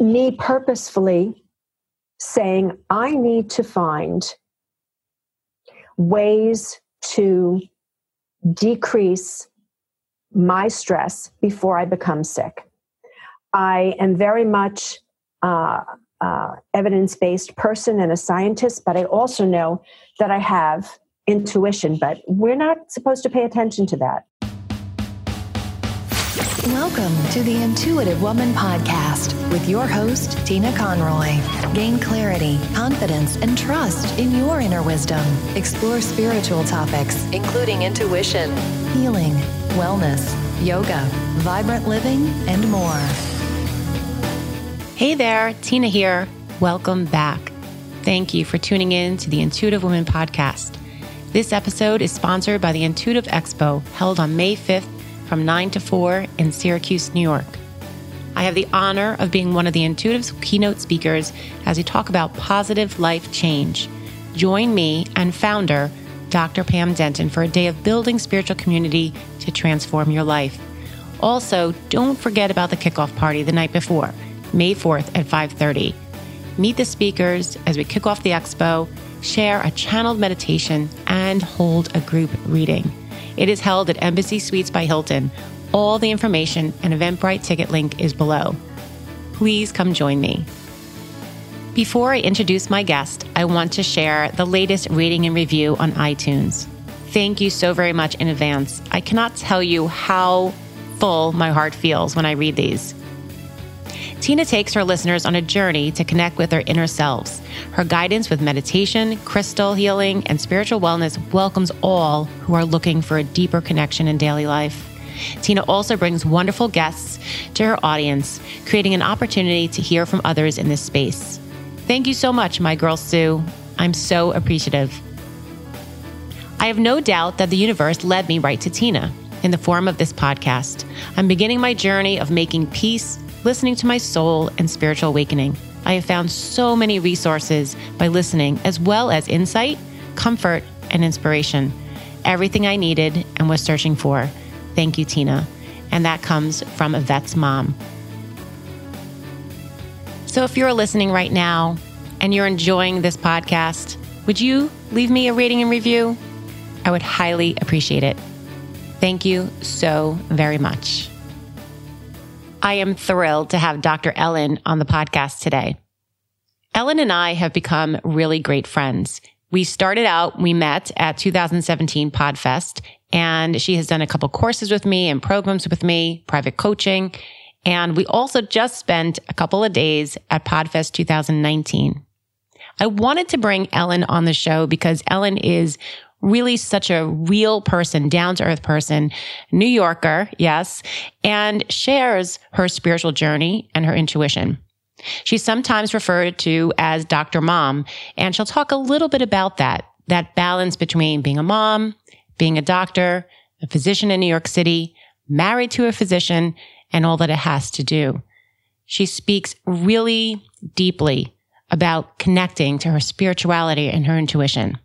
me purposefully saying, I need to find ways to decrease my stress before I become sick. I am very much uh, uh, evidence based person and a scientist, but I also know that I have intuition, but we're not supposed to pay attention to that. Welcome to the Intuitive Woman Podcast with your host, Tina Conroy. Gain clarity, confidence, and trust in your inner wisdom. Explore spiritual topics, including intuition, healing, wellness, yoga, vibrant living, and more. Hey there, Tina here. Welcome back. Thank you for tuning in to the Intuitive Woman Podcast. This episode is sponsored by the Intuitive Expo held on May 5th from 9 to 4 in Syracuse, New York. I have the honor of being one of the Intuitive's keynote speakers as we talk about positive life change. Join me and founder, Dr. Pam Denton, for a day of building spiritual community to transform your life. Also, don't forget about the kickoff party the night before, May 4th at 5:30. Meet the speakers as we kick off the expo, share a channeled meditation, and hold a group reading. It is held at Embassy Suites by Hilton. All the information and Eventbrite ticket link is below. Please come join me. Before I introduce my guest, I want to share the latest rating and review on iTunes. Thank you so very much in advance. I cannot tell you how full my heart feels when I read these. Tina takes her listeners on a journey to connect with their inner selves. Her guidance with meditation, crystal healing, and spiritual wellness welcomes all who are looking for a deeper connection in daily life. Tina also brings wonderful guests to her audience, creating an opportunity to hear from others in this space. Thank you so much, my girl Sue. I'm so appreciative. I have no doubt that the universe led me right to Tina in the form of this podcast. I'm beginning my journey of making peace listening to my soul and spiritual awakening. I have found so many resources by listening, as well as insight, comfort, and inspiration. Everything I needed and was searching for. Thank you, Tina. And that comes from Yvette's mom. So if you're listening right now and you're enjoying this podcast, would you leave me a rating and review? I would highly appreciate it. Thank you so very much. I am thrilled to have Dr. Ellen on the podcast today. Ellen and I have become really great friends. We started out, we met at 2017 PodFest, and she has done a couple courses with me and programs with me, private coaching. And we also just spent a couple of days at PodFest 2019. I wanted to bring Ellen on the show because Ellen is really such a real person, down to earth person, New Yorker, yes, and shares her spiritual journey and her intuition. She's sometimes referred to as Dr. Mom, and she'll talk a little bit about that, that balance between being a mom, being a doctor, a physician in New York City, married to a physician, and all that it has to do. She speaks really deeply about connecting to her spirituality and her intuition.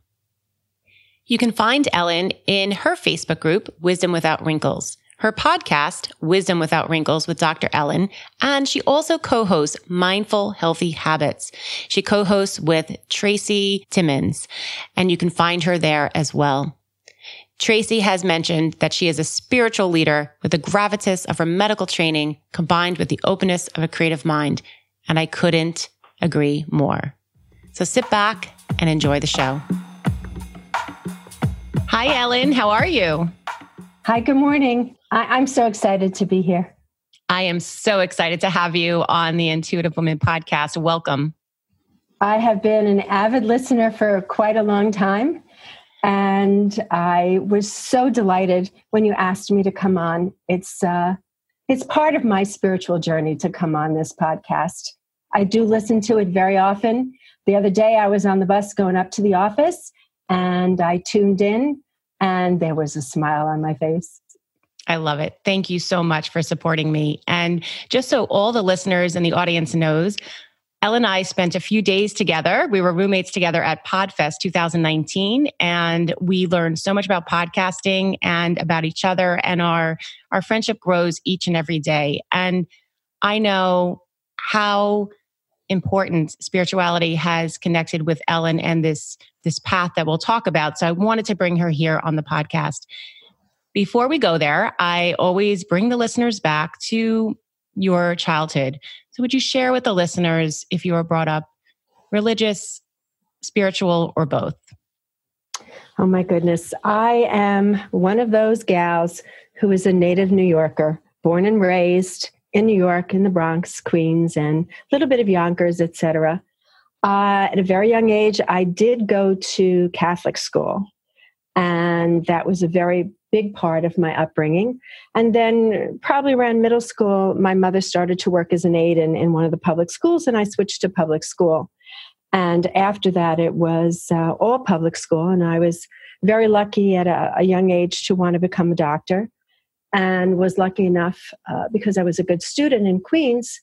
You can find Ellen in her Facebook group, Wisdom Without Wrinkles, her podcast, Wisdom Without Wrinkles with Dr. Ellen, and she also co-hosts Mindful Healthy Habits. She co-hosts with Traci Timmons, and you can find her there as well. Traci has mentioned that she is a spiritual leader with the gravitas of her medical training combined with the openness of a creative mind. And I couldn't agree more. So sit back and enjoy the show. Hi, Ellen. How are you? Hi, good morning. I- am so excited to be here. I am so excited to have you on the Intuitive Women podcast. Welcome. I have been an avid listener for quite a long time. And I was so delighted when you asked me to come on. It's uh, it's part of my spiritual journey to come on this podcast. I do listen to it very often. The other day, I was on the bus going up to the office, and I tuned in and there was a smile on my face. I love it. Thank you so much for supporting me. And just so all the listeners and the audience knows, Elle and I spent a few days together. We were roommates together at PodFest 2019, and we learned so much about podcasting and about each other. And our, our friendship grows each and every day. And I know how important spirituality has connected with Ellen and this this path that we'll talk about. So I wanted to bring her here on the podcast. Before we go there, I always bring the listeners back to your childhood. So would you share with the listeners if you were brought up religious, spiritual, or both? Oh my goodness. I am one of those gals who is a native New Yorker, born and raised in New York, in the Bronx, Queens, and a little bit of Yonkers, etc. Uh, at a very young age, I did go to Catholic school, and that was a very big part of my upbringing. And then, probably around middle school, my mother started to work as an aide in, in one of the public schools, and I switched to public school. And after that, it was uh, all public school, and I was very lucky at a, a young age to want to become a doctor and was lucky enough uh, because I was a good student in Queens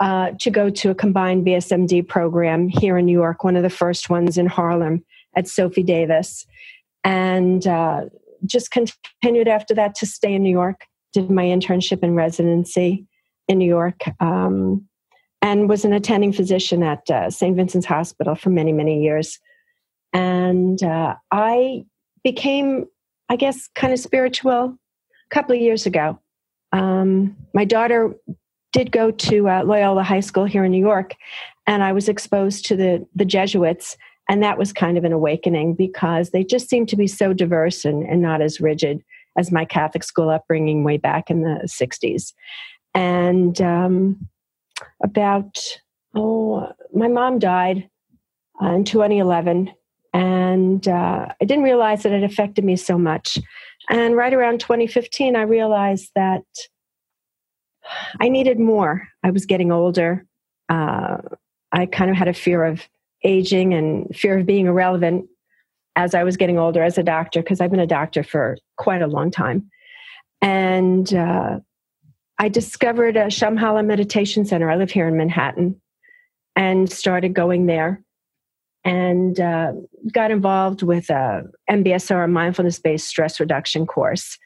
uh, to go to a combined BSMD program here in New York, one of the first ones in Harlem at Sophie Davis, and uh, just continued after that to stay in New York. Did my internship and residency in New York, um, and was an attending physician at uh, St. Vincent's Hospital for many, many years. And uh, I became, I guess, kind of spiritual couple of years ago. Um, my daughter did go to uh, Loyola High School here in New York, and I was exposed to the the Jesuits, and that was kind of an awakening because they just seemed to be so diverse and, and not as rigid as my Catholic school upbringing way back in the '60s. And um, about oh, my mom died uh, in 2011, and uh, I didn't realize that it affected me so much and right around 2015, I realized that I needed more. I was getting older. Uh, I kind of had a fear of aging and fear of being irrelevant as I was getting older as a doctor, because I've been a doctor for quite a long time. And uh, I discovered a Shambhala Meditation Center. I live here in Manhattan and started going there and uh, got involved with a MBSR, mindfulness based stress reduction course.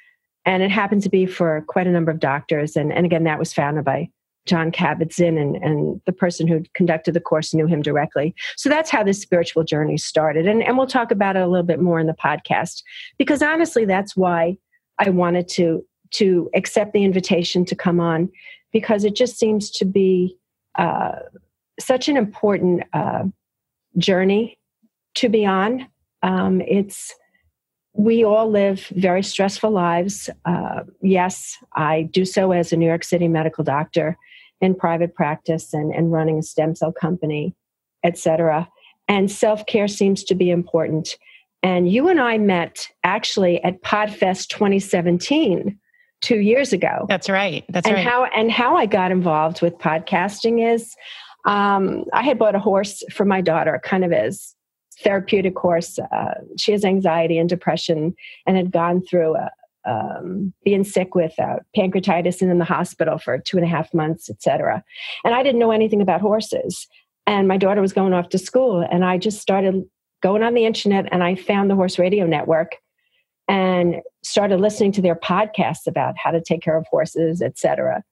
And it happened to be for quite a number of doctors. And, and again, that was founded by Jon Kabat-Zinn, and, and the person who conducted the course knew him directly. So that's how this spiritual journey started. And, and we'll talk about it a little bit more in the podcast, because honestly, that's why I wanted to, to accept the invitation to come on, because it just seems to be uh, such an important uh, journey to be on. Um, it's we all live very stressful lives. Uh, yes, I do so as a New York City medical doctor in private practice and, and running a stem cell company, etc. And self care seems to be important. And you and I met actually at Podfest 2017 two years ago. That's right. That's and right. How and how I got involved with podcasting is um, I had bought a horse for my daughter, kind of as therapeutic horse. Uh, she has anxiety and depression, and had gone through a, um, being sick with uh, pancreatitis and in the hospital for two and a half months, etc. And I didn't know anything about horses. And my daughter was going off to school, and I just started going on the internet, and I found the Horse Radio Network, and started listening to their podcasts about how to take care of horses, etc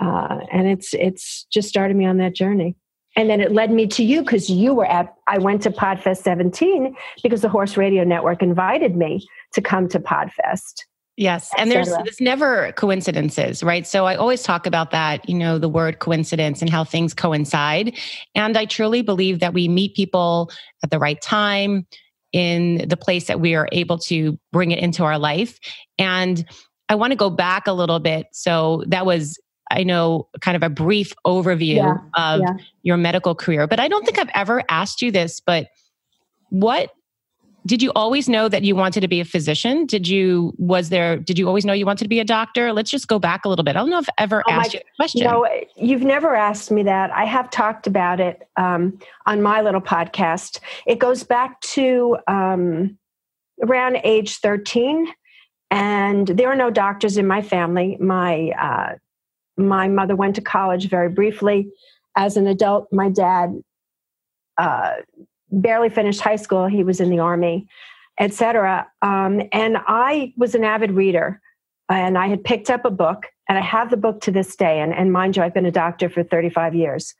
uh, and it's it's just started me on that journey and then it led me to you because you were at i went to podfest 17 because the horse radio network invited me to come to podfest Yes. And there's, there's never coincidences, right? So I always talk about that, you know, the word coincidence and how things coincide. And I truly believe that we meet people at the right time in the place that we are able to bring it into our life. And I want to go back a little bit. So that was I know kind of a brief overview yeah, of yeah. your medical career, but I don't think I've ever asked you this, but what did you always know that you wanted to be a physician? Did you was there did you always know you wanted to be a doctor? Let's just go back a little bit. I don't know if I've ever oh asked my, you that question. No, you've never asked me that. I have talked about it um, on my little podcast. It goes back to um, around age 13 and there are no doctors in my family. My uh, my mother went to college very briefly. As an adult, my dad uh, barely finished high school. He was in the army, etc. Um, and I was an avid reader. and I had picked up a book, and I have the book to this day. And, and mind you, I've been a doctor for 35 years.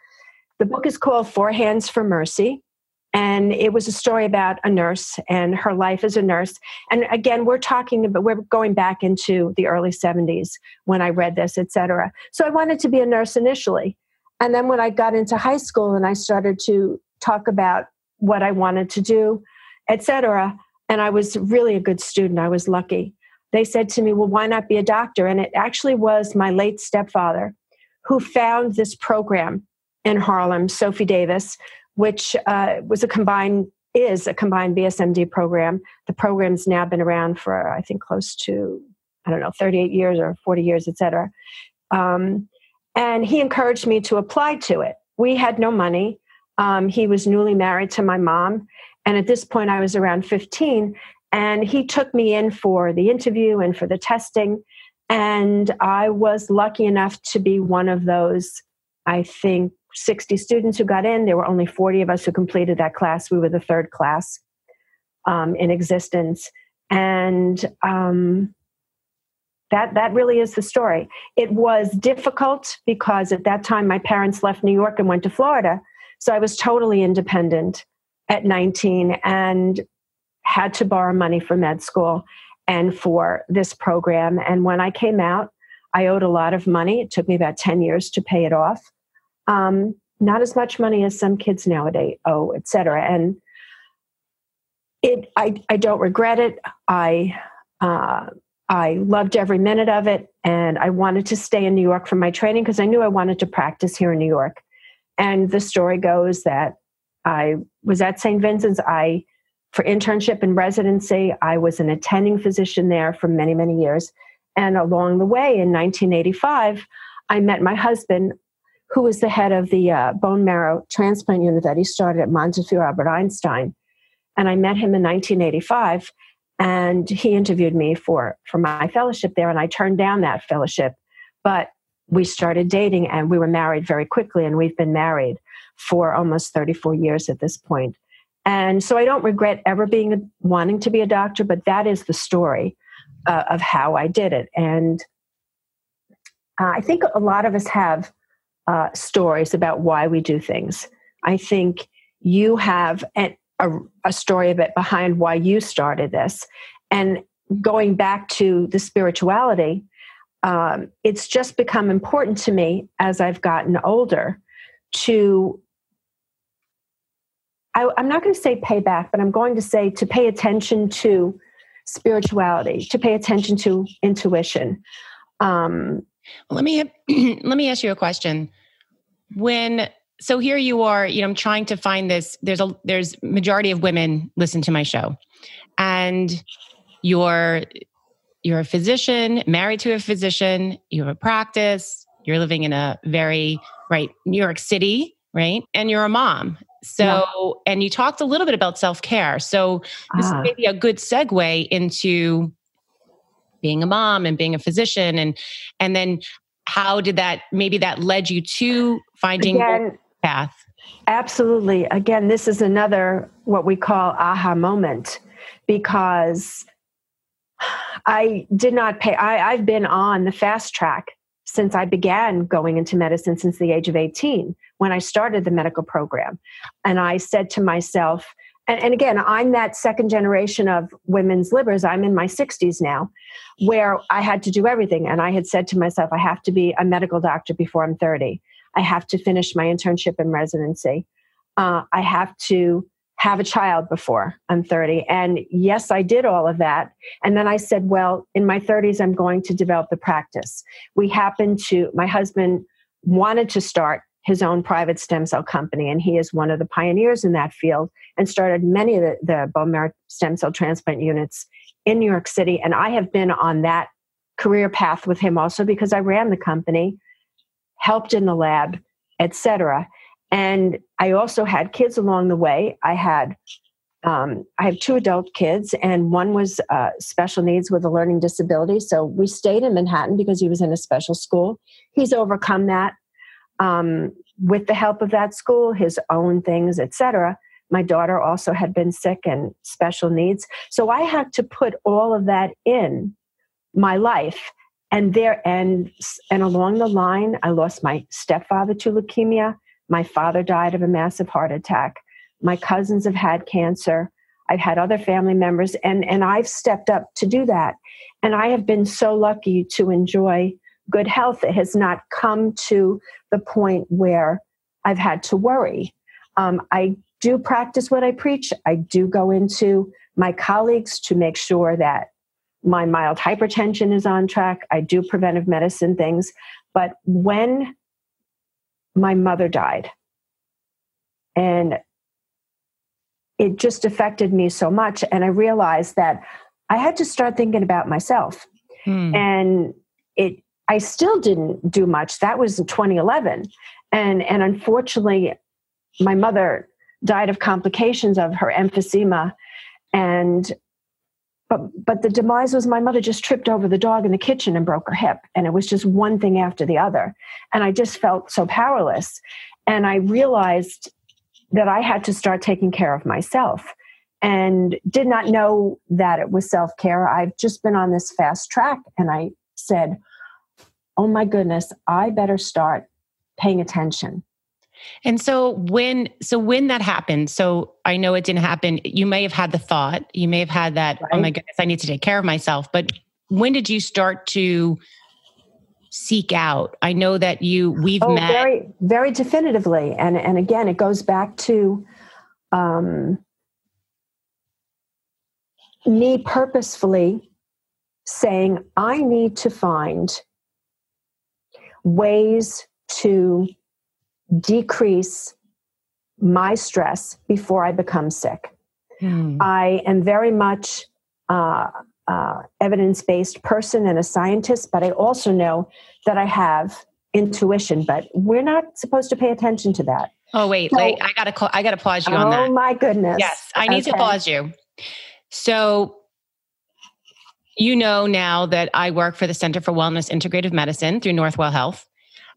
The book is called Four Hands for Mercy. And it was a story about a nurse and her life as a nurse. And again, we're talking about, we're going back into the early 70s when I read this, etc. So I wanted to be a nurse initially. And then when I got into high school and I started to talk about what I wanted to do, etc and I was really a good student, I was lucky they said to me, Well, why not be a doctor? And it actually was my late stepfather who found this program in Harlem, Sophie Davis, which uh, was a combined is a combined BSMD program. The program's now been around for I think close to I don't know 38 years or 40 years, et cetera. Um, and he encouraged me to apply to it. We had no money. Um, he was newly married to my mom, and at this point I was around 15, and he took me in for the interview and for the testing. And I was lucky enough to be one of those, I think, 60 students who got in. There were only 40 of us who completed that class. We were the third class um, in existence. And um, that, that really is the story. It was difficult because at that time my parents left New York and went to Florida. So I was totally independent at 19. And had to borrow money for med school and for this program. And when I came out, I owed a lot of money. It took me about 10 years to pay it off. Um, not as much money as some kids nowadays owe, et cetera. And it, I, I don't regret it. I, uh, I loved every minute of it. And I wanted to stay in New York for my training because I knew I wanted to practice here in New York. And the story goes that I was at St. Vincent's. I for internship and residency. I was an attending physician there for many, many years. And along the way in 1985, I met my husband, who was the head of the uh, bone marrow transplant unit that he started at Montefiore Albert Einstein. And I met him in 1985, and he interviewed me for, for my fellowship there, and I turned down that fellowship. But we started dating, and we were married very quickly, and we've been married for almost 34 years at this point. And so I don't regret ever being wanting to be a doctor, but that is the story uh, of how I did it. And uh, I think a lot of us have uh, stories about why we do things. I think you have a, a, a story of it behind why you started this. And going back to the spirituality, um, it's just become important to me as I've gotten older to I, am not going to say pay back, but I'm going to say to pay attention to spirituality, to pay attention to intuition. Um, let me let me ask you a question. When so here you are, you know, I'm trying to find this. There's a there's majority of women listen to my show, and you're you're a physician, married to a physician, you have a practice, you're living in a very right New York City, right, and you're a mom. So, yeah. and you talked a little bit about self care. So, this ah. is maybe a good segue into being a mom and being a physician, and and then how did that maybe that led you to finding Again, path? Absolutely. Again, this is another what we call aha moment because I did not pay. I, I've been on the fast track since I began going into medicine since the age of 18 when I started the medical program. And I said to myself, and, and, again, I'm that second generation of women's livers. I'm in my 60s now, where I had to do everything. And I had said to myself, I have to be a medical doctor before I'm 30. I have to finish my internship and residency. Uh, I have to have a child before I'm 30. And yes, I did all of that. And then I said, well, in my 30s, I'm going to develop the practice. We happened to, my husband wanted to start his own private stem cell company, and he is one of the pioneers in that field and started many of the, the bone marrow stem cell transplant units in New York City. And I have been on that career path with him also because I ran the company, helped in the lab, etc. And I also had kids along the way. I had um, I have two adult kids, and one was uh, special needs with a learning disability. So we stayed in Manhattan because he was in a special school. He's overcome that um, with the help of that school, his own things, etc. My daughter also had been sick and special needs, so I had to put all of that in my life and there and and along the line i lost my stepfather to leukemia. My father died of a massive heart attack. My cousins have had cancer. I've had other family members and and i've stepped up to do that. And i have been so lucky to enjoy good health it has not come to the point where i've had to worry um, i do practice what i preach i do go into my colleagues to make sure that my mild hypertension is on track. I do preventive medicine things. But when my mother died, and it just affected me so much, and I realized that I had to start thinking about myself. Hmm. And it, I still didn't do much. That was in 2011, and and unfortunately, my mother died of complications of her emphysema, and but but the demise was my mother just tripped over the dog in the kitchen and broke her hip. And it was just one thing after the other. And i just felt so powerless. And i realized that i had to start taking care of myself. And did not know that it was self-care. I've just been on this fast track. And i said oh my goodness i better start paying attention and so when so when that happened, so I know it didn't happen. You may have had the thought, you may have had that, right. oh my goodness, I need to take care of myself. But when did you start to seek out? I know that you we've oh, met very very definitively. And and again, it goes back to um me purposefully saying, I need to find ways to decrease my stress before I become sick. Hmm. I am very much uh, uh, evidence based person and a scientist, but I also know that I have intuition. But we're not supposed to pay attention to that. Oh wait, so, I gotta I gotta pause you on oh, that. Oh my goodness! Yes, I need okay. to pause you. So you know now that I work for the Center for Wellness Integrative Medicine through Northwell Health.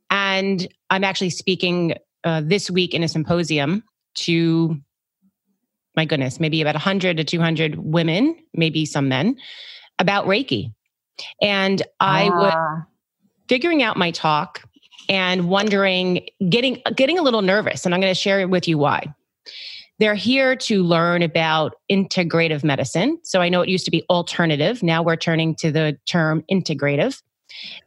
And I'm actually speaking uh, this week in a symposium to, my goodness, maybe about 100 to 200 women, maybe some men, about Reiki. And I ah. was figuring out my talk and wondering, getting getting a little nervous, and I'm going to share with you why. They're here to learn about integrative medicine. So I know it used to be alternative. Now we're turning to the term integrative.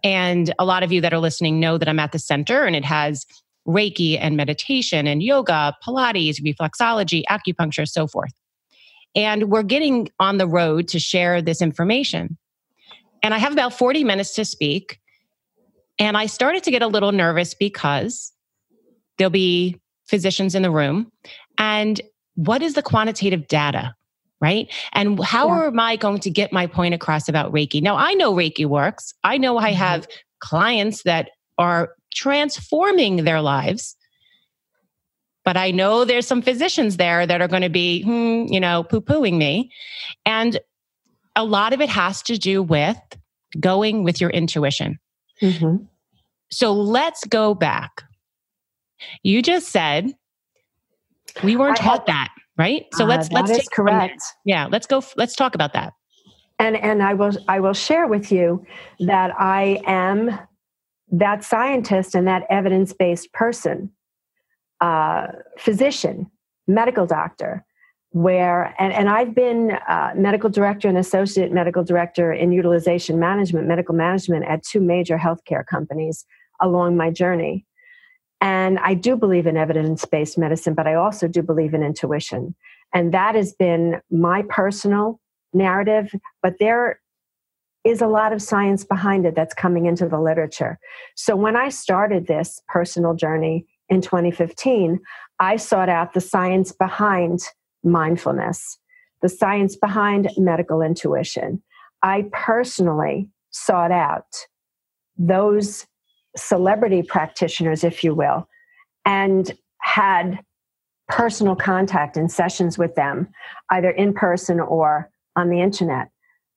And a lot of you that are listening know that I'm at the center and it has Reiki and meditation and yoga, Pilates, reflexology, acupuncture, so forth. And we're getting on the road to share this information. And I have about 40 minutes to speak. And I started to get a little nervous because there'll be physicians in the room. And what is the quantitative data? right? And how yeah. am I going to get my point across about Reiki? Now, I know Reiki works. I know I mm-hmm. have clients that are transforming their lives. But I know there's some physicians there that are going to be, hmm, you know, poo pooing me. And a lot of it has to do with going with your intuition. Mm-hmm. So let's go back. You just said we weren't I taught had, that right? So uh, let's let's take correct. Yeah, let's go. Let's talk about that. And and I will I will share with you that I am that scientist and that evidence based person, uh, physician, medical doctor. Where and, and I've been uh, medical director and associate medical director in utilization management, medical management at two major healthcare companies along my journey. And I do believe in evidence based medicine, but I also do believe in intuition. And that has been my personal narrative, but there is a lot of science behind it that's coming into the literature. So when I started this personal journey in 2015, I sought out the science behind mindfulness, the science behind medical intuition. I personally sought out those celebrity practitioners, if you will, and had personal contact and sessions with them, either in person or on the internet.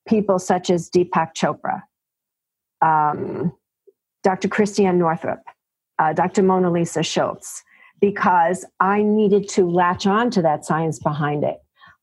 People such as Deepak Chopra, um, Dr. Christiane Northrup, uh, Dr. Mona Lisa Schulz, because I needed to latch on to that science behind it.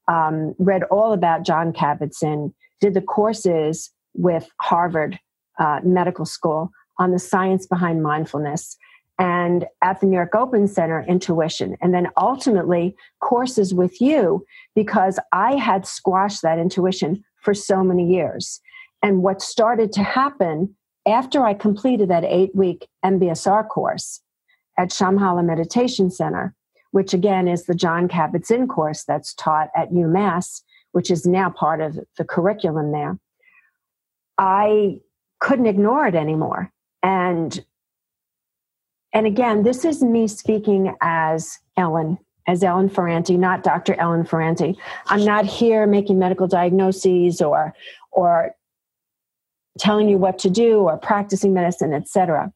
Um, read all about Jon Kabat-Zinn, did the courses with Harvard uh, medical school on the science behind mindfulness and at the New York Open Center, intuition, and then ultimately courses with you because I had squashed that intuition for so many years. And what started to happen after I completed that eight week MBSR course at Shambhala Meditation Center, which again is the Jon Kabat-Zinn course that's taught at UMass, which is now part of the curriculum there, I couldn't ignore it anymore. And and again, this is me speaking as Ellen, as Ellen Ferranti, not Dr. Ellen Ferranti. I'm not here making medical diagnoses or or telling you what to do or practicing medicine, etc.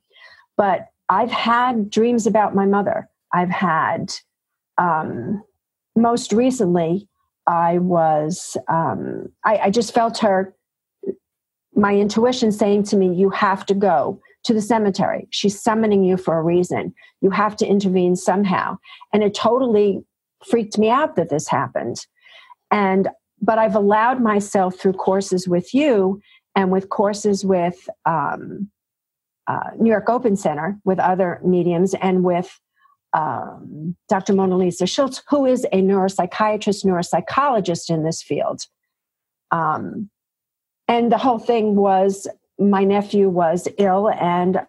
But I've had dreams about my mother. I've had um, most recently, I was um, I, I just felt her my intuition saying to me, "You have to go." To the cemetery. She's summoning you for a reason. You have to intervene somehow. And it totally freaked me out that this happened. And but I've allowed myself through courses with you and with courses with um, uh, New York Open Center with other mediums and with um, Dr. Mona Lisa Schulz, who is a neuropsychiatrist, neuropsychologist in this field. Um, and the whole thing was my nephew was ill and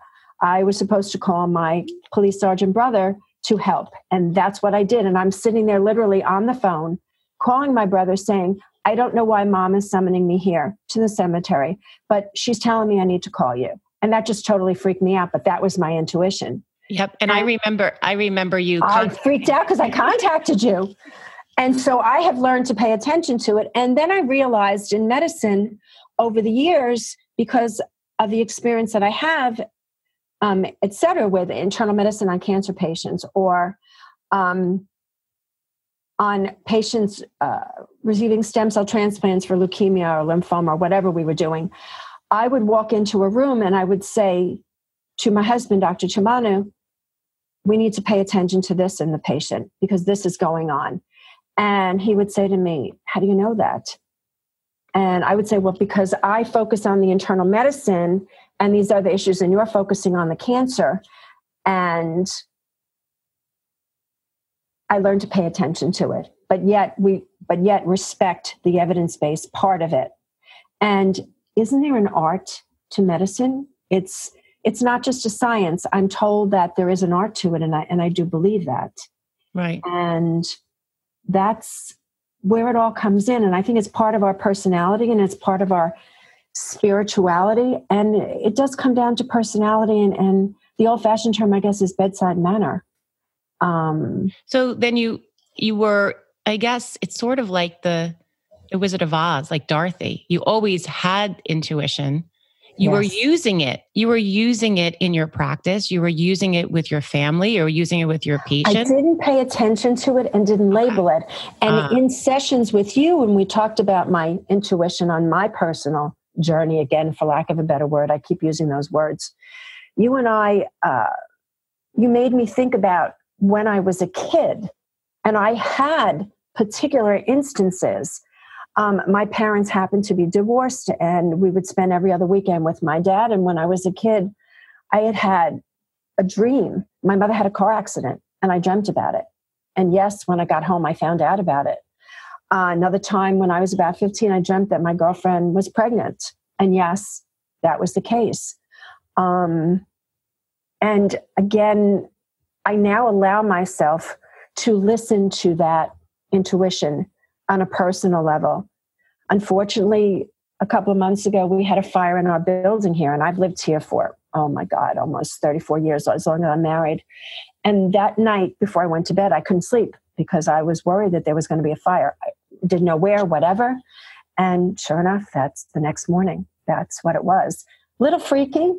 I was supposed to call my police sergeant brother to help. And that's what I did. And I'm sitting there literally on the phone calling my brother saying, I don't know why mom is summoning me here to the cemetery, but she's telling me I need to call you. And that just totally freaked me out. But that was my intuition. Yep. And, and I remember, I remember you. I freaked out because I contacted you. And so I have learned to pay attention to it. And then I realized in medicine over the years, because of the experience that I have, um, et cetera, with internal medicine on cancer patients or um, on patients uh, receiving stem cell transplants for leukemia or lymphoma or whatever we were doing, I would walk into a room and I would say to my husband, Dr. Chimanu, we need to pay attention to this in the patient because this is going on. And he would say to me, How do you know that? And I would say, well, because I focus on the internal medicine and these other issues, and you're focusing on the cancer. And I learned to pay attention to it. But yet we but yet respect the evidence-based part of it. And isn't there an art to medicine? It's it's not just a science. I'm told that there is an art to it, and I and I do believe that. Right. And that's where it all comes in. And I think it's part of our personality and it's part of our spirituality. And it does come down to personality and, and the old fashioned term, I guess, is bedside manner. Um, so then you you were, I guess it's sort of like the the Wizard of Oz, like Dorothy. You always had intuition, you yes. were using it. You were using it in your practice. You were using it with your family. You were using it with your patient. I didn't pay attention to it and didn't label it. And uh, in sessions with you, when we talked about my intuition on my personal journey, again, for lack of a better word, I keep using those words. You and I, uh, you made me think about when I was a kid, and I had particular instances um, my parents happened to be divorced, and we would spend every other weekend with my dad. And when I was a kid, I had had a dream. My mother had a car accident, and I dreamt about it. And yes, when I got home, I found out about it. Uh, another time when I was about 15, I dreamt that my girlfriend was pregnant. And yes, that was the case. Um, and again, I now allow myself to listen to that intuition on a personal level. Unfortunately, a couple of months ago, we had a fire in our building here, and I've lived here for, oh my God, almost 34 years, as long as I'm married. And that night before I went to bed, I couldn't sleep because I was worried that there was going to be a fire. I didn't know where, whatever. And sure enough, that's the next morning. That's what it was. Little freaky.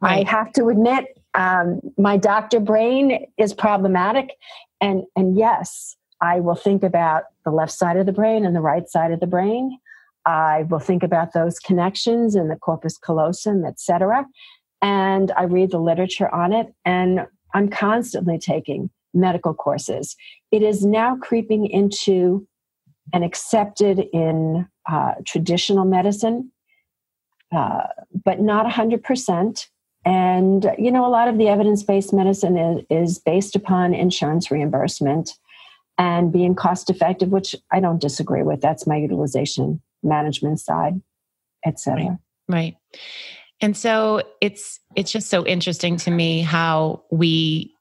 Right. I have to admit, um, my doctor brain is problematic. And, and yes, I will think about the left side of the brain and the right side of the brain. I will think about those connections in the corpus callosum, etc. And I read the literature on it, and I'm constantly taking medical courses. It is now creeping into and accepted in uh, traditional medicine. uh, but not 100%. And, you know, a lot of the evidence based medicine is, is based upon insurance reimbursement and being cost effective, which I don't disagree with. That's my utilization management side, et cetera. Right. right. And so it's it's just so interesting to me how we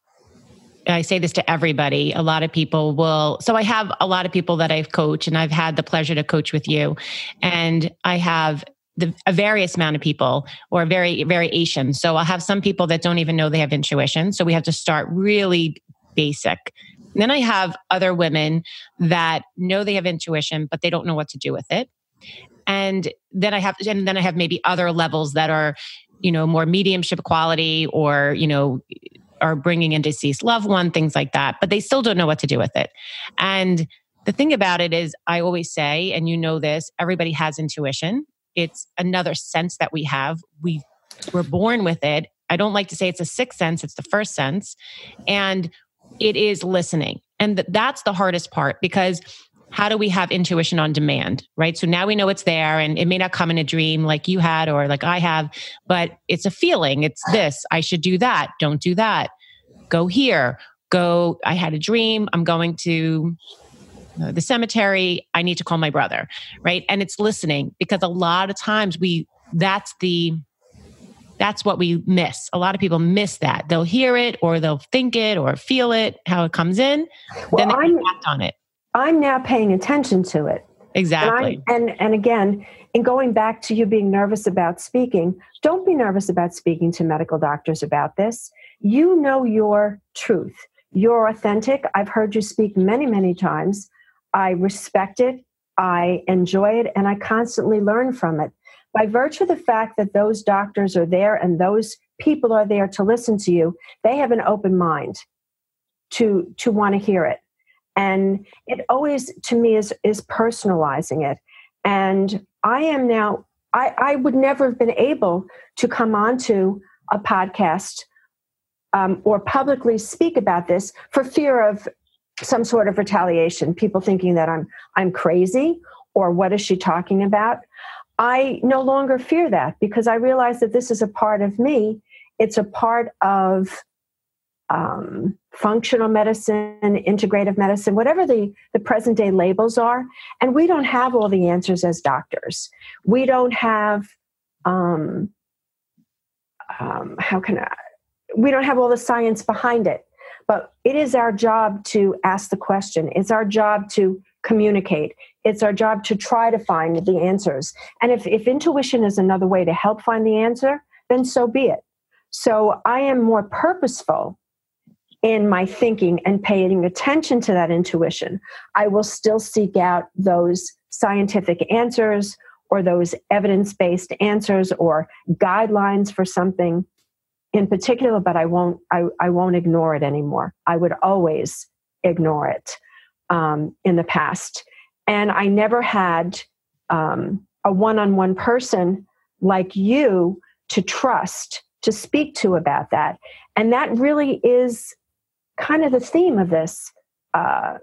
I say this to everybody. A lot of people will. So I have a lot of people that I've coached, and I've had the pleasure to coach with you. And I have the, a various amount of people or very variation. So I'll have some people that don't even know they have intuition. So we have to start really basic. And then I have other women that know they have intuition, but they don't know what to do with it. And then I have, and then I have maybe other levels that are, you know, more mediumship quality or, you know, are bringing in deceased loved one, things like that, but they still don't know what to do with it. And the thing about it is, I always say, and you know this, everybody has intuition it's another sense that we have. We we're born with it. I don't like to say it's a sixth sense, it's the first sense. And it is listening. And that's the hardest part because how do we have intuition on demand, right? So now we know it's there and it may not come in a dream like you had or like I have, but it's a feeling. It's this, I should do that, don't do that. Go here, go, I had a dream, I'm going to uh, the cemetery i need to call my brother right and it's listening because a lot of times we that's the that's what we miss. A lot of people miss that. They'll hear it or they'll think it or feel it how it comes in well, then they I'm, act on it. I'm now paying attention to it. Exactly. and, and and again in going back to you being nervous about speaking don't be nervous about speaking to medical doctors about this. You know your truth. You're authentic. I've heard you speak many many times. I respect it, I enjoy it, and I constantly learn from it. By virtue of the fact that those doctors are there and those people are there to listen to you, they have an open mind to to want to hear it. And it always to me is is personalizing it. And I am now I, I would never have been able to come onto a podcast um, or publicly speak about this for fear of some sort of retaliation people thinking that i'm i'm crazy or what is she talking about i no longer fear that because i realize that this is a part of me. It's a part of um, functional medicine integrative medicine whatever the the present day labels are. And we don't have all the answers as doctors. We don't have um, um, how can i we don't have all the science behind it. But it is our job to ask the question. It's our job to communicate. It's our job to try to find the answers. And if, if intuition is another way to help find the answer, then so be it. So I am more purposeful in my thinking and paying attention to that intuition. I will still seek out those scientific answers or those evidence based answers or guidelines for something in particular, but I won't I, I won't ignore it anymore. I would always ignore it um, in the past. And I never had um, a one-on-one person like you to trust to speak to about that. And that really is kind of the theme of this uh,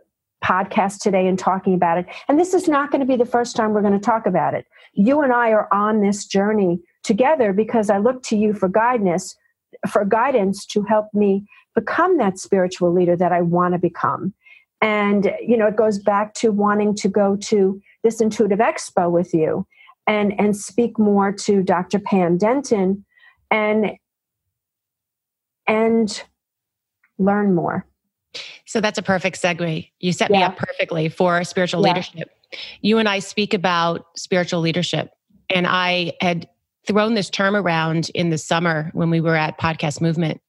podcast today and talking about it. And this is not going to be the first time we're going to talk about it. You and I are on this journey together because I look to you for guidance for guidance to help me become that spiritual leader that I want to become. And, you know, it goes back to wanting to go to this intuitive expo with you and, and speak more to Dr. Pam Denton and, and learn more. So that's a perfect segue. You set yeah. me up perfectly for spiritual yeah. leadership. You and I speak about spiritual leadership. And I had thrown this term around in the summer when we were at Podcast Movement.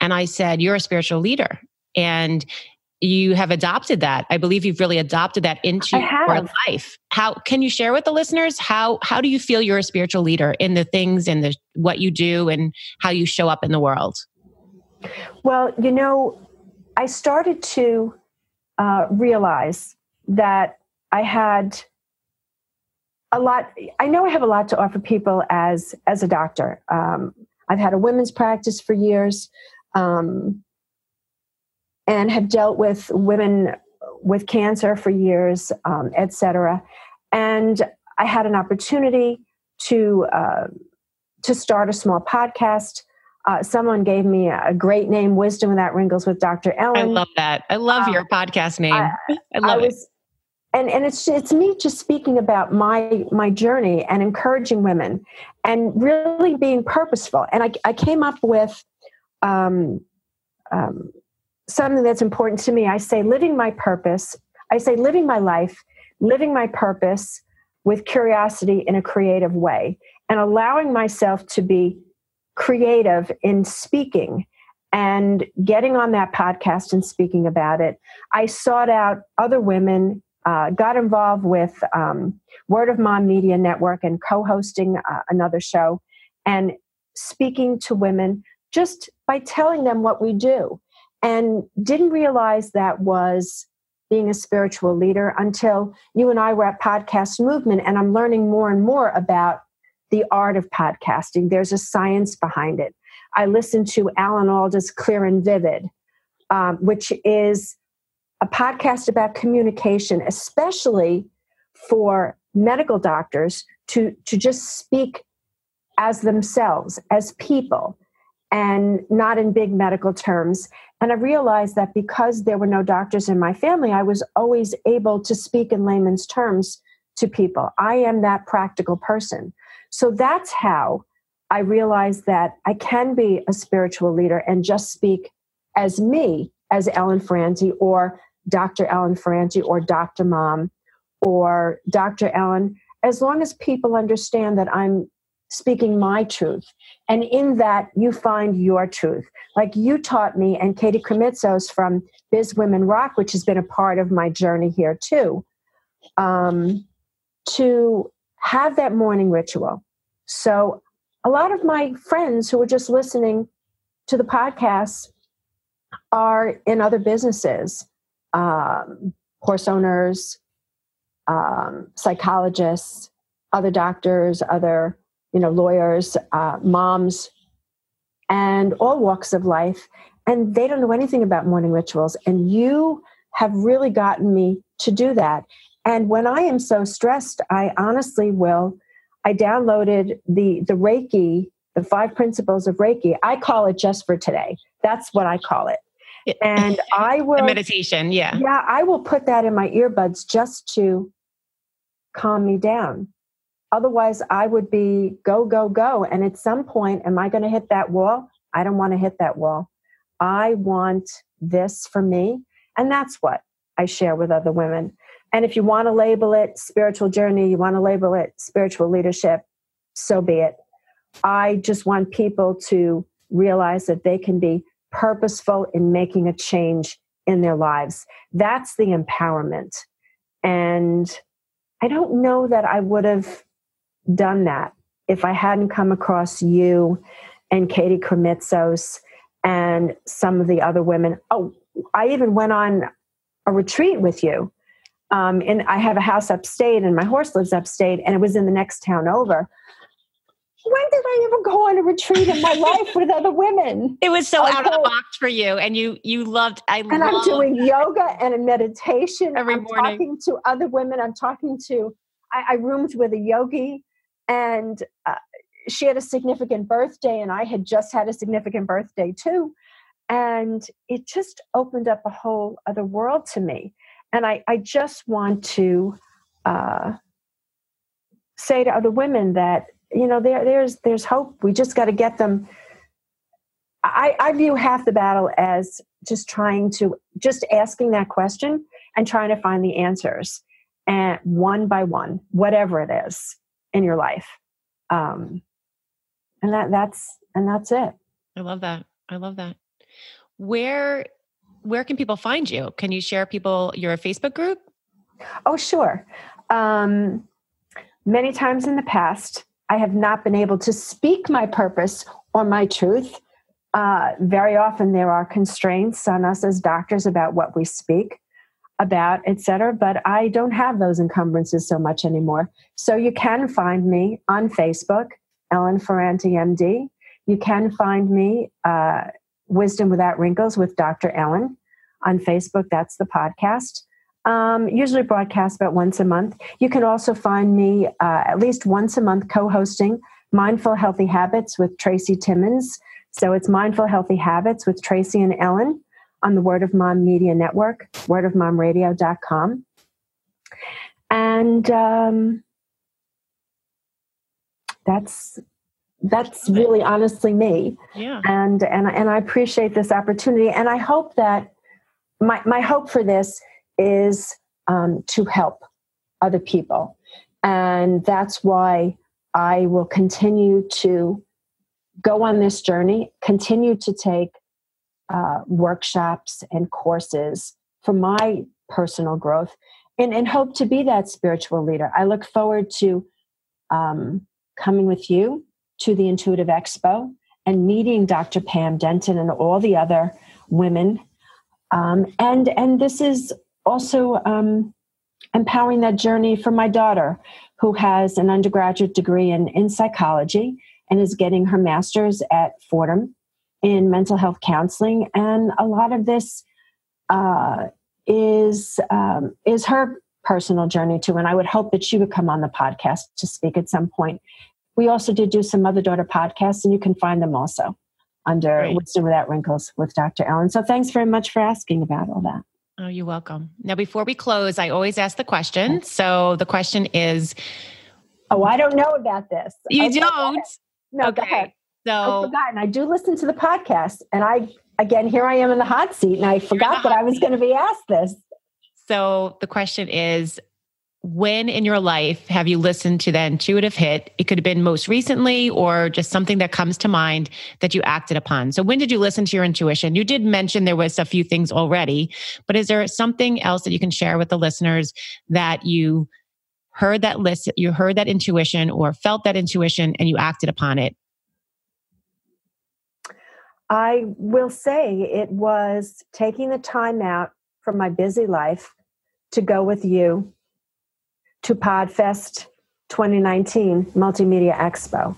And I said, You're a spiritual leader. And you have adopted that. I believe you've really adopted that into your life. How can you share with the listeners how how do you feel you're a spiritual leader in the things and the what you do and how you show up in the world? Well, you know, I started to uh, realize that I had a lot i know i have a lot to offer people as as a doctor um, i've had a women's practice for years um, and have dealt with women with cancer for years um, etc and i had an opportunity to uh, to start a small podcast. Uh, someone gave me a great name, Wisdom Without Wrinkles with Dr. Ellen. I love that. I love um, your podcast name. I, I love I was, it. And, and it's it's me just speaking about my my journey and encouraging women and really being purposeful. And I, I came up with um, um, something that's important to me. I say living my purpose. I say living my life, living my purpose with curiosity in a creative way, and allowing myself to be creative in speaking and getting on that podcast and speaking about it. I sought out other women, uh, got involved with um, Word of Mom Media Network and co hosting uh, another show and speaking to women just by telling them what we do. And didn't realize that was being a spiritual leader until you and I were at Podcast Movement, and I'm learning more and more about the art of podcasting. There's a science behind it. I listened to Alan Alda's Clear and Vivid, um, which is a podcast about communication, especially for medical doctors to, to just speak as themselves, as people, and not in big medical terms. And I realized that because there were no doctors in my family, I was always able to speak in layman's terms to people. I am that practical person. So that's how I realized that I can be a spiritual leader and just speak as me, as Ellen Ferranti or Dr. Ellen Ferranti or Dr. Mom or Dr. Ellen, as long as people understand that I'm speaking my truth. And in that, you find your truth. Like you taught me, and Katie Krimitsos from Biz Women Rock, which has been a part of my journey here too, um, to have that morning ritual. So, a lot of my friends who are just listening to the podcast are in other businesses, um, horse owners, um, psychologists, other doctors, other you know lawyers, uh, moms, and all walks of life, and they don't know anything about morning rituals. And you have really gotten me to do that. And when I am so stressed, I honestly will. I downloaded the the Reiki, the five principles of Reiki. I call it just for today. That's what I call it. And I will the meditation, yeah. Yeah, I will put that in my earbuds just to calm me down. Otherwise, I would be go, go, go. And at some point, am I going to hit that wall? I don't want to hit that wall. I want this for me. And that's what I share with other women. And if you want to label it spiritual journey, you want to label it spiritual leadership, so be it. I just want people to realize that they can be purposeful in making a change in their lives. That's the empowerment. And I don't know that I would have done that if I hadn't come across you and Katie Krimitsos and some of the other women. Oh, I even went on a retreat with you um, and I have a house upstate, and my horse lives upstate, and it was in the next town over. When did I ever go on a retreat in my life with other women? It was so I out of the box for you, and you you loved. I and loved I'm doing yoga and a meditation every I'm morning. Talking to other women, I'm talking to. I, I roomed with a yogi, and uh, she had a significant birthday, and I had just had a significant birthday too, and it just opened up a whole other world to me and I, I just want to uh, say to other women that you know there there's there's hope. We just got to get them. I, I view half the battle as just trying to just asking that question and trying to find the answers and one by one, whatever it is in your life. Um, and that that's and that's it. I love that. I love that. Where where can people find you? Can you share people your Facebook group? Oh, sure. Um, many times in the past, I have not been able to speak my purpose or my truth. Uh, very often, there are constraints on us as doctors about what we speak about, etc. But I don't have those encumbrances so much anymore. So you can find me on Facebook, Ellen Ferranti MD. You can find me uh, Wisdom Without Wrinkles with Dr. Ellen on Facebook. That's the podcast. Um, usually broadcast about once a month. You can also find me uh, at least once a month co hosting Mindful Healthy Habits with Traci Timmons. So it's Mindful Healthy Habits with Traci and Ellen on the Word of Mom Media Network, wordofmomradio.com. And um, that's that's really honestly me. Yeah. And and and I appreciate this opportunity. And I hope that my my hope for this is um, to help other people, and that's why I will continue to go on this journey, continue to take uh, workshops and courses for my personal growth, and, and hope to be that spiritual leader. I look forward to um, coming with you to the Intuitive Expo and meeting Dr. Pam Denton and all the other women. Um, and and this is also um, empowering that journey for my daughter, who has an undergraduate degree in, in psychology and is getting her master's at Fordham in mental health counseling. And a lot of this uh, is um, is her personal journey too. And I would hope that she would come on the podcast to speak at some point. We also did do some Mother Daughter podcasts, and you can find them also under right. Wisdom Without Wrinkles with Dr. Ellen. So thanks very much for asking about all that. Oh, you're welcome. Now, before we close, I always ask the question. So the question is Oh, I don't know about this. You okay, don't? No, okay. So I've forgotten. I do listen to the podcast, and I again here I am in the hot seat, and I forgot that I was going to be asked this. So the question is when in your life have you listened to that intuitive hit? It could have been most recently or just something that comes to mind that you acted upon. So when did you listen to your intuition? You did mention there was a few things already, but is there something else that you can share with the listeners that you heard that list, you heard that intuition or felt that intuition and you acted upon it? I will say it was taking the time out from my busy life to go with you to Podfest 2019 Multimedia Expo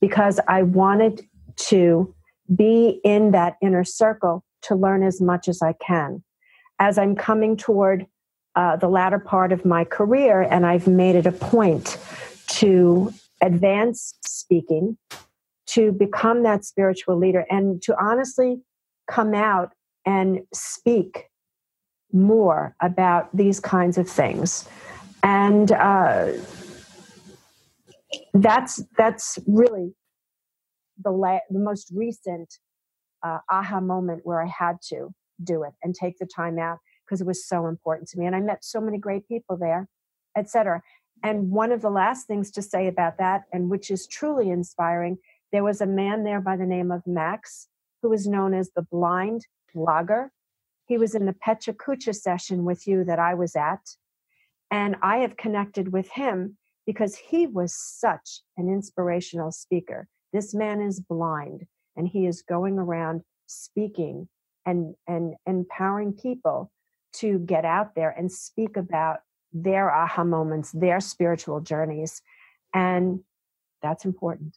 because I wanted to be in that inner circle to learn as much as I can. As I'm coming toward uh, the latter part of my career, and I've made it a point to advance speaking, to become that spiritual leader, and to honestly come out and speak more about these kinds of things and uh, that's that's really the la- the most recent uh, aha moment where I had to do it and take the time out because it was so important to me, and I met so many great people there, etc. And one of the last things to say about that, and which is truly inspiring, there was a man there by the name of Max, who was known as the blind blogger. He was in the Pecha Kucha session with you that I was at and I have connected with him because he was such an inspirational speaker. This man is blind and he is going around speaking and, and empowering people to get out there and speak about their aha moments, their spiritual journeys. And that's important.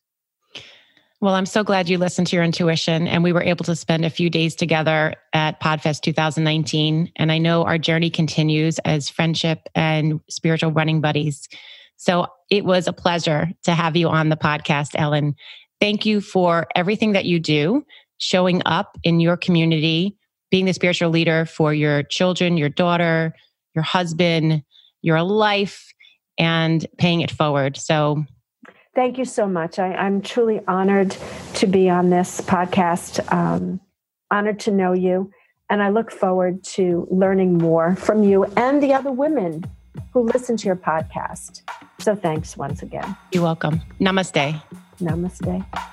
Well, I'm so glad you listened to your intuition and we were able to spend a few days together at Podfest 2019. And I know our journey continues as friendship and spiritual running buddies. So it was a pleasure to have you on the podcast, Ellen. Thank you for everything that you do, showing up in your community, being the spiritual leader for your children, your daughter, your husband, your life, and paying it forward. So Thank you so much. I, am truly honored to be on this podcast, um, honored to know you, and I look forward to learning more from you and the other women who listen to your podcast. So thanks once again. You're welcome. Namaste. Namaste.